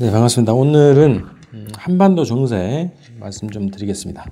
네, 반갑습니다. 오늘은 한반도 정세 말씀 좀 드리겠습니다.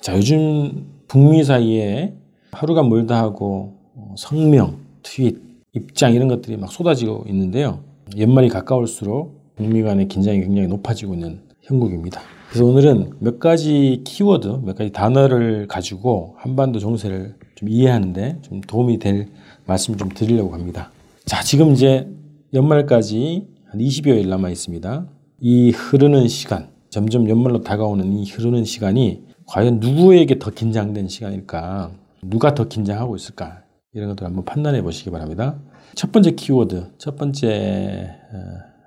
자, 요즘 북미 사이에 하루가 멀다 하고 어, 성명, 트윗, 입장 이런 것들이 막 쏟아지고 있는데요. 연말이 가까울수록 북미 간의 긴장이 굉장히 높아지고 있는 형국입니다. 그래서 오늘은 몇 가지 키워드, 몇 가지 단어를 가지고 한반도 정세를 좀 이해하는데 좀 도움이 될 말씀 좀 드리려고 합니다. 자, 지금 이제 연말까지 한 20여일 남아 있습니다. 이 흐르는 시간, 점점 연말로 다가오는 이 흐르는 시간이 과연 누구에게 더 긴장된 시간일까? 누가 더 긴장하고 있을까? 이런 것들 한번 판단해 보시기 바랍니다. 첫 번째 키워드, 첫 번째 어,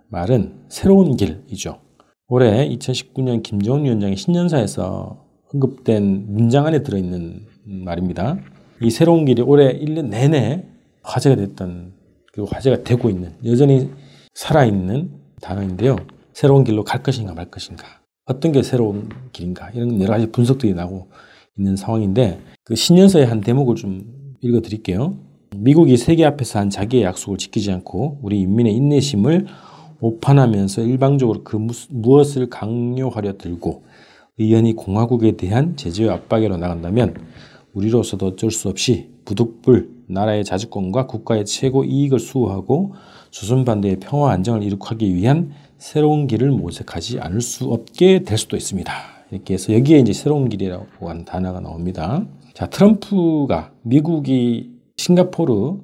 말은 새로운 길이죠. 올해 2019년 김정은 위원장의 신년사에서 언급된 문장 안에 들어있는 말입니다. 이 새로운 길이 올해 1년 내내 화제가 됐던 그리고 화제가 되고 있는 여전히 살아있는 단어인데요. 새로운 길로 갈 것인가 말 것인가 어떤 게 새로운 길인가 이런 여러 가지 분석들이 나오고 있는 상황인데 그 신년서의 한 대목을 좀 읽어드릴게요. 미국이 세계 앞에서 한 자기의 약속을 지키지 않고 우리 인민의 인내심을 오판하면서 일방적으로 그 무엇을 강요하려 들고 의연히 공화국에 대한 제재와 압박으로 나간다면 우리로서도 어쩔 수 없이 부득불 나라의 자주권과 국가의 최고 이익을 수호하고 조선 반대의 평화 안정을 이룩하기 위한 새로운 길을 모색하지 않을 수 없게 될 수도 있습니다. 이렇게 해서 여기에 이제 새로운 길이라고 하는 단어가 나옵니다. 자, 트럼프가 미국이 싱가포르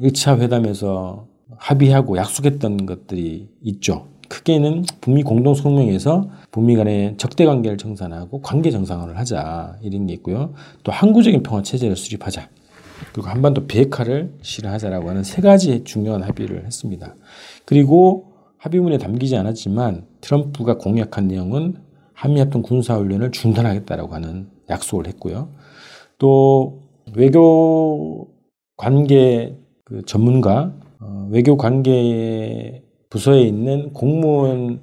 1차 회담에서 합의하고 약속했던 것들이 있죠. 크게는 북미 공동 성명에서 북미 간의 적대 관계를 정산하고 관계 정상화를 하자 이런 게 있고요. 또 항구적인 평화 체제를 수립하자. 그리고 한반도 비핵화를 실현하자라고 하는 세 가지 중요한 합의를 했습니다. 그리고 합의문에 담기지 않았지만 트럼프가 공약한 내용은 한미합동 군사훈련을 중단하겠다라고 하는 약속을 했고요. 또 외교 관계 그 전문가, 어, 외교 관계 부서에 있는 공무원의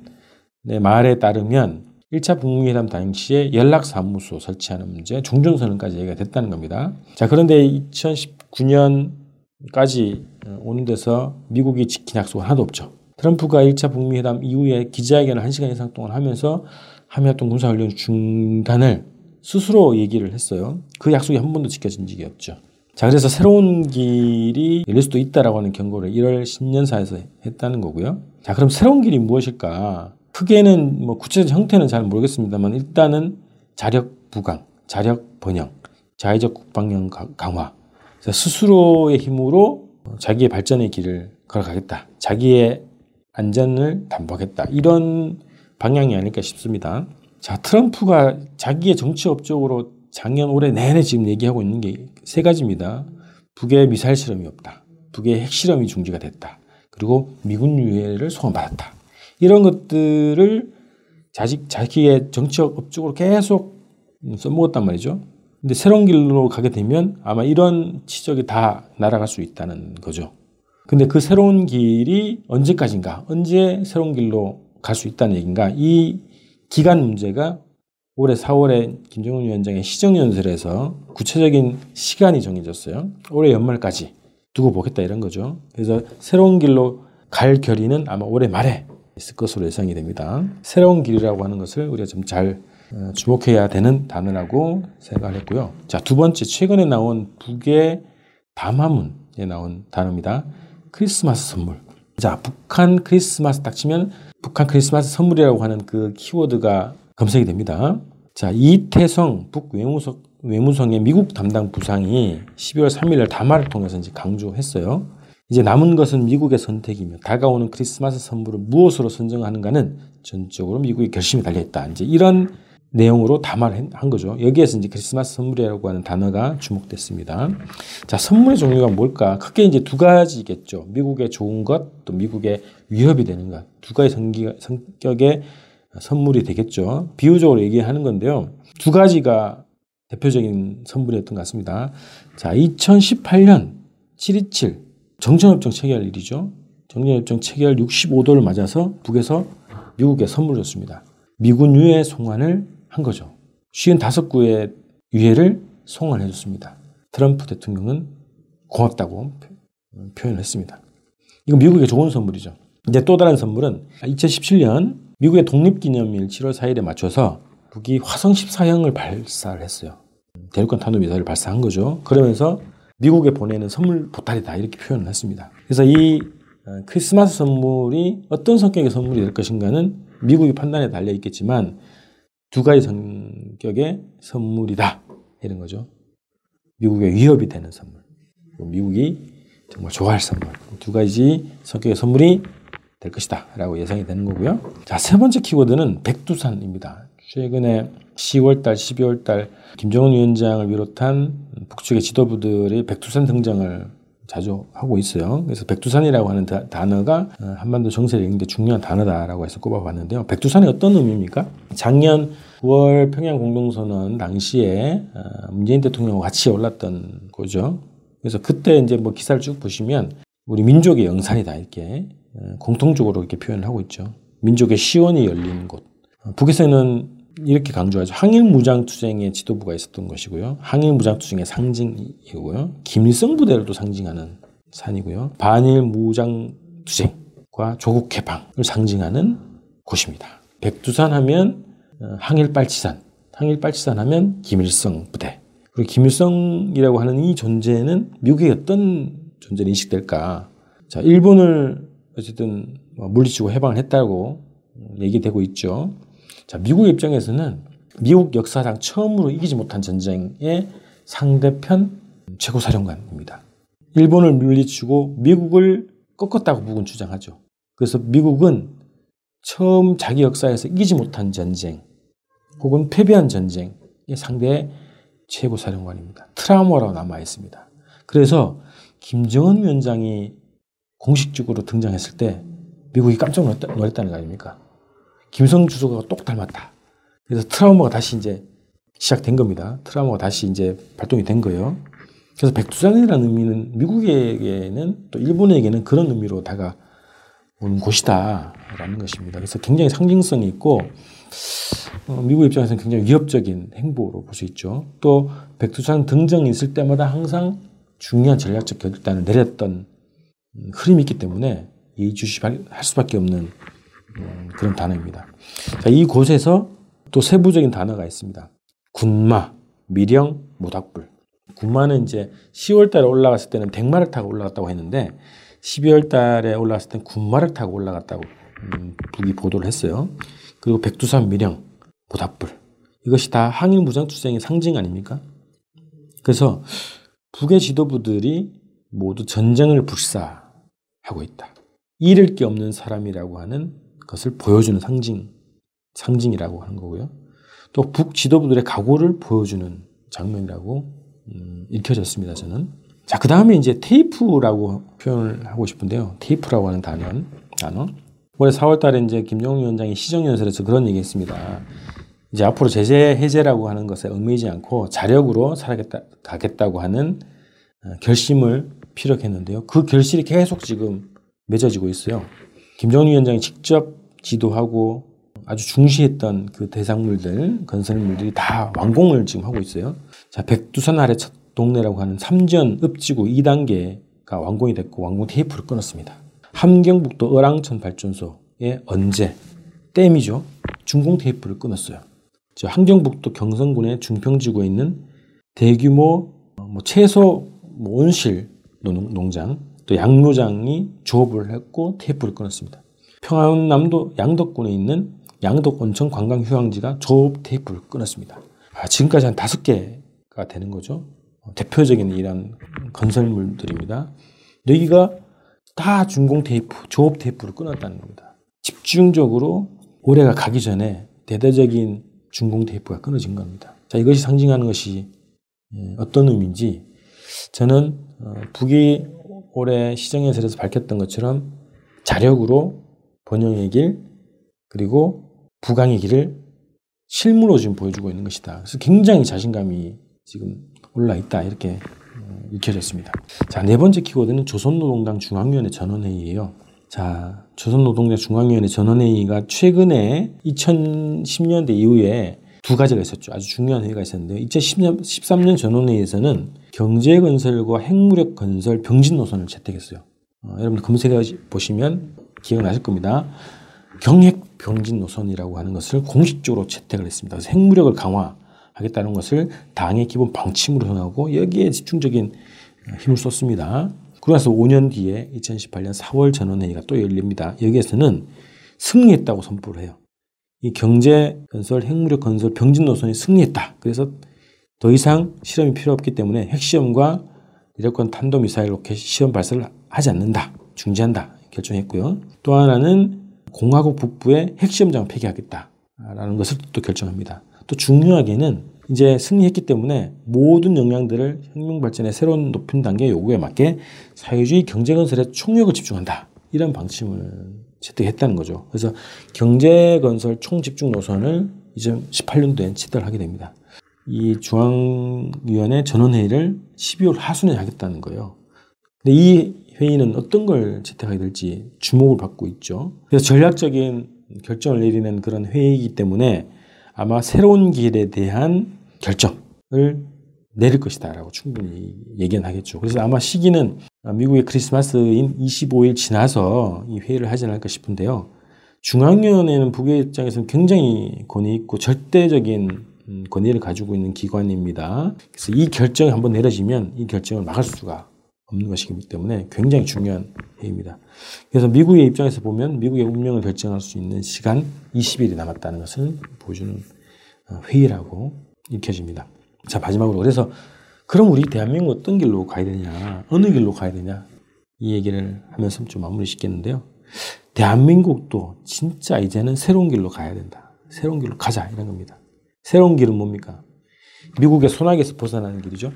말에 따르면 1차 북미회담 당시에 연락사무소 설치하는 문제, 종전선언까지 얘기가 됐다는 겁니다. 자, 그런데 2019년까지 오는 데서 미국이 지킨 약속은 하나도 없죠. 트럼프가 1차 북미회담 이후에 기자회견을 1시간 이상 동안 하면서 한미합동 군사훈련 중단을 스스로 얘기를 했어요. 그 약속이 한 번도 지켜진 적이 없죠. 자, 그래서 새로운 길이 열릴 수도 있다라고 하는 경고를 1월 신년사에서 했다는 거고요. 자, 그럼 새로운 길이 무엇일까? 크게는 뭐 구체적 형태는 잘 모르겠습니다만 일단은 자력 부강, 자력 번영, 자의적 국방력 강화. 스스로의 힘으로 자기의 발전의 길을 걸어가겠다. 자기의 안전을 담보하겠다. 이런 방향이 아닐까 싶습니다. 자, 트럼프가 자기의 정치 업적으로 작년 올해 내내 지금 얘기하고 있는 게 세 가지입니다. 북의 미사일 실험이 없다. 북의 핵실험이 중지가 됐다. 그리고 미군 유해를 소환받았다. 이런 것들을 자식, 자기의 정치적 업적으로 계속 써먹었단 말이죠. 근데 새로운 길로 가게 되면 아마 이런 치적이 다 날아갈 수 있다는 거죠. 근데 그 새로운 길이 언제까지인가? 언제 새로운 길로 갈 수 있다는 얘기인가? 이 기간 문제가 올해 4월에 김정은 위원장의 시정연설에서 구체적인 시간이 정해졌어요. 올해 연말까지 두고 보겠다 이런 거죠. 그래서 새로운 길로 갈 결의는 아마 올해 말에 있을 것으로 예상이 됩니다. 새로운 길이라고 하는 것을 우리가 좀잘 어, 주목해야 되는 단어라고 생각을 했고요. 자, 두 번째, 최근에 나온 북의 담화문에 나온 단어입니다. 크리스마스 선물. 자, 북한 크리스마스 딱 치면 북한 크리스마스 선물이라고 하는 그 키워드가 검색이 됩니다. 자, 이태성 북외무성 외무성의 미국 담당 부상이 12월 3일 담화를 통해서 이제 강조했어요. 이제 남은 것은 미국의 선택이며 다가오는 크리스마스 선물을 무엇으로 선정하는가는 전적으로 미국의 결심이 달려있다. 이제 이런 내용으로 담화를 한 거죠. 여기에서 이제 크리스마스 선물이라고 하는 단어가 주목됐습니다. 자, 선물의 종류가 뭘까? 크게 이제 두 가지겠죠. 미국의 좋은 것, 또 미국의 위협이 되는 것. 두 가지 성격의 선물이 되겠죠. 비유적으로 얘기하는 건데요. 두 가지가 대표적인 선물이었던 것 같습니다. 자, 2018년 727 정전협정 체결 일이죠. 정전협정 체결 65도를 맞아서 북에서 미국에 선물을 줬습니다. 미군 유해 송환을 한 거죠. 55구의 유해를 송환해 줬습니다. 트럼프 대통령은 고맙다고 표현을 했습니다. 이건 미국에 좋은 선물이죠. 이제 또 다른 선물은 2017년 미국의 독립기념일 7월 4일에 맞춰서 북이 화성 14형을 발사를 했어요. 대륙간 탄도미사일을 발사한 거죠. 그러면서 미국에 보내는 선물 보따리다 이렇게 표현을 했습니다. 그래서 이 어, 크리스마스 선물이 어떤 성격의 선물이 될 것인가는 미국의 판단에 달려 있겠지만 두 가지 성격의 선물이다 이런 거죠. 미국의 위협이 되는 선물, 미국이 정말 좋아할 선물 두 가지 성격의 선물이 될 것이다 라고 예상이 되는 거고요. 자 세 번째 키워드는 백두산입니다. 최근에 10월달, 12월달 김정은 위원장을 비롯한 북측의 지도부들이 백두산 등장을 자주 하고 있어요. 그래서 백두산이라고 하는 단어가 어, 한반도 정세를 읽는데 중요한 단어다라고 해서 꼽아봤는데요. 백두산이 어떤 의미입니까? 작년 9월 평양 공동선언 당시에 어, 문재인 대통령과 같이 올랐던 거죠. 그래서 그때 이제 뭐 기사를 쭉 보시면 우리 민족의 영산이다 이렇게 어, 공통적으로 이렇게 표현을 하고 있죠. 민족의 시원이 열리는 곳. 북에서는 이렇게 강조하죠. 항일 무장 투쟁의 지도부가 있었던 것이고요. 항일 무장 투쟁의 상징이고요. 김일성 부대를도 상징하는 산이고요. 반일 무장 투쟁과 조국 해방을 상징하는 곳입니다. 백두산 하면 어, 항일 빨치산, 항일 빨치산 하면 김일성 부대. 그리고 김일성이라고 하는 이 존재는 미국의 어떤 존재로 인식될까? 자, 일본을 어쨌든 뭐 물리치고 해방을 했다고 얘기되고 있죠. 자, 미국 입장에서는 미국 역사상 처음으로 이기지 못한 전쟁의 상대편 최고사령관입니다. 일본을 물리치고 미국을 꺾었다고 북은 주장하죠. 그래서 미국은 처음 자기 역사에서 이기지 못한 전쟁 혹은 패배한 전쟁의 상대 최고사령관입니다. 트라우마로 남아 있습니다. 그래서 김정은 위원장이 공식적으로 등장했을 때 미국이 깜짝 놀랐다는 거 아닙니까? 김성 주석과 똑 닮았다. 그래서 트라우마가 다시 이제 시작된 겁니다. 트라우마가 다시 이제 발동이 된 거예요. 그래서 백두산이라는 의미는 미국에게는 또 일본에게는 그런 의미로 다가오는 곳이다라는 것입니다. 그래서 굉장히 상징성이 있고 어, 미국 입장에서는 굉장히 위협적인 행보로 볼 수 있죠. 또 백두산 등정이 있을 때마다 항상 중요한 전략적 결단을 내렸던 흐름이 있기 때문에 예의주시할 수밖에 없는 음, 그런 단어입니다. 자, 이곳에서 또 세부적인 단어가 있습니다. 군마, 미령, 모닥불. 군마는 이제 10월 달에 올라갔을 때는 백마를 타고 올라갔다고 했는데 12월 달에 올라갔을 때는 군마를 타고 올라갔다고 음, 북이 보도를 했어요. 그리고 백두산 미령, 모닥불. 이것이 다 항일 무장 투쟁의 상징 아닙니까? 그래서 북의 지도부들이 모두 전쟁을 불사하고 있다. 잃을 게 없는 사람이라고 하는 것을 보여주는 상징, 상징이라고 하는 거고요. 또 북 지도부들의 각오를 보여주는 장면이라고 음, 읽혀졌습니다. 저는. 자, 그 다음에 이제 테이프라고 표현을 하고 싶은데요. 테이프라고 하는 단어, 단어. 올해 4월 달에 이제 김정은 위원장이 시정연설에서 그런 얘기 했습니다. 이제 앞으로 제재 해제라고 하는 것에 얽매이지 않고 자력으로 살아겠다, 가겠다 고 하는 어, 결심을 피력했는데요. 그 결실이 계속 지금 맺어지고 있어요. 김정은 위원장이 직접 지도하고 아주 중시했던 그 대상물들, 건설물들이 다 완공을 지금 하고 있어요. 자, 백두산 아래 첫 동네라고 하는 삼전 읍지구 2단계가 완공이 됐고 완공 테이프를 끊었습니다. 함경북도 어랑천 발전소에 언제 댐이죠. 중공 테이프를 끊었어요. 저 함경북도 경성군의 중평지구에 있는 대규모 뭐 채소 뭐 온실 농장 또 양로장이 조업을 했고 테이프를 끊었습니다. 평안남도 양덕군에 있는 양덕 온천 관광 휴양지가 조업 테이프를 끊었습니다. 아, 지금까지 한 다섯 개가 되는 거죠. 어, 대표적인 이런 건설물들입니다. 여기가 다 준공 테이프, 조업 테이프를 끊었다는 겁니다. 집중적으로 올해가 가기 전에 대대적인 준공 테이프가 끊어진 겁니다. 자, 이것이 상징하는 것이 예, 어떤 의미인지 저는 어, 북이 올해 시정연설에서 밝혔던 것처럼 자력으로 번영의 길 그리고 부강의 길을 실무로 지금 보여주고 있는 것이다. 그래서 굉장히 자신감이 지금 올라 있다 이렇게 어, 읽혀졌습니다. 자, 네 번째 키워드는 조선노동당 중앙위원회 전원회의예요. 자, 조선노동당 중앙위원회 전원회의가 최근에 2010년대 이후에 두 가지가 있었죠. 아주 중요한 회의가 있었는데 2013년 전원회의에서는 경제 건설과 핵무력 건설 병진 노선을 채택했어요. 어, 여러분 검색해 보시면 기억나실 겁니다. 경핵 병진 노선이라고 하는 것을 공식적으로 채택을 했습니다. 그래서 핵무력을 강화하겠다는 것을 당의 기본 방침으로 정하고 여기에 집중적인 힘을 쏟습니다. 그러나서 5년 뒤에 2018년 4월 전원회의가 또 열립니다. 여기에서는 승리했다고 선포를 해요. 이 경제 건설, 핵무력 건설, 병진 노선이 승리했다. 그래서 더 이상 실험이 필요 없기 때문에 핵시험과 이력권 탄도미사일 로켓 시험 발사를 하지 않는다. 중지한다. 결정했고요. 또 하나는 공화국 북부의 핵시험장을 폐기하겠다라는 것을 또 결정합니다. 또 중요하게는 이제 승리했기 때문에 모든 역량들을 혁명 발전의 새로운 높은 단계 요구에 맞게 사회주의 경제 건설에 총력을 집중한다. 이런 방침을 채택했다는 거죠. 그래서 경제 건설 총집중 노선을 2018년도에 채택을 하게 됩니다. 이 중앙위원회 전원회의를 12월 하순에 하겠다는 거예요. 근데 이 회의는 어떤 걸 채택하게 될지 주목을 받고 있죠. 그래서 전략적인 결정을 내리는 그런 회의이기 때문에 아마 새로운 길에 대한 결정을 내릴 것이다라고 충분히 예견 하겠죠. 그래서 아마 시기는 미국의 크리스마스인 25일 지나서 이 회의를 하지 않을까 싶은데요. 중앙위원회는 북의 입장에서는 굉장히 권위 있고 절대적인 음, 권위를 가지고 있는 기관입니다. 그래서 이 결정이 한번 내려지면 이 결정을 막을 수가 없는 것이기 때문에 굉장히 중요한 회의입니다. 그래서 미국의 입장에서 보면 미국의 운명을 결정할 수 있는 시간 20일이 남았다는 것을 보여주는 어, 회의라고 읽혀집니다. 자, 마지막으로 그래서 그럼 우리 대한민국 어떤 길로 가야 되냐, 어느 길로 가야 되냐 이 얘기를 하면서 좀 마무리 짓겠는데요. 대한민국도 진짜 이제는 새로운 길로 가야 된다. 새로운 길로 가자 이런 겁니다. 새로운 길은 뭡니까? 미국의 소나기에서 벗어나는 길이죠.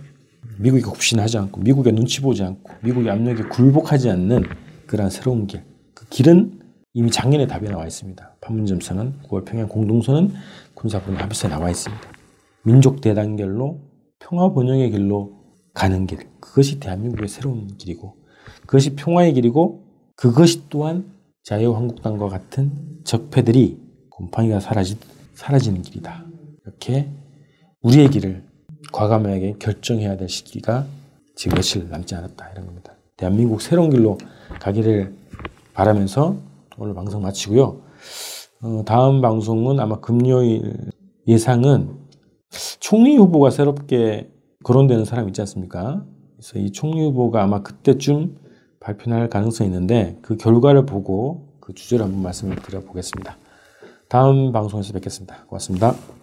미국이 굽신하지 않고 미국의 눈치 보지 않고 미국의 압력에 굴복하지 않는 그러한 새로운 길. 그 길은 이미 작년에 답이 나와 있습니다. 판문점선언, 9월 평양 공동선언, 군사분야 합의서에 나와 있습니다. 민족 대단결로 평화 번영의 길로 가는 길. 그것이 대한민국의 새로운 길이고 그것이 평화의 길이고 그것이 또한 자유한국당과 같은 적폐들이 곰팡이가 사라지, 사라지는 길이다. 이렇게 우리의 길을 과감하게 결정해야 될 시기가 지금 며칠 남지 않았다 이런 겁니다. 대한민국 새로운 길로 가기를 바라면서 오늘 방송 마치고요. 어, 다음 방송은 아마 금요일 예상은 총리 후보가 새롭게 거론되는 사람 있지 않습니까? 그래서 이 총리 후보가 아마 그때쯤 발표할 가능성이 있는데 그 결과를 보고 그 주제를 한번 말씀을 드려보겠습니다. 다음 방송에서 뵙겠습니다. 고맙습니다.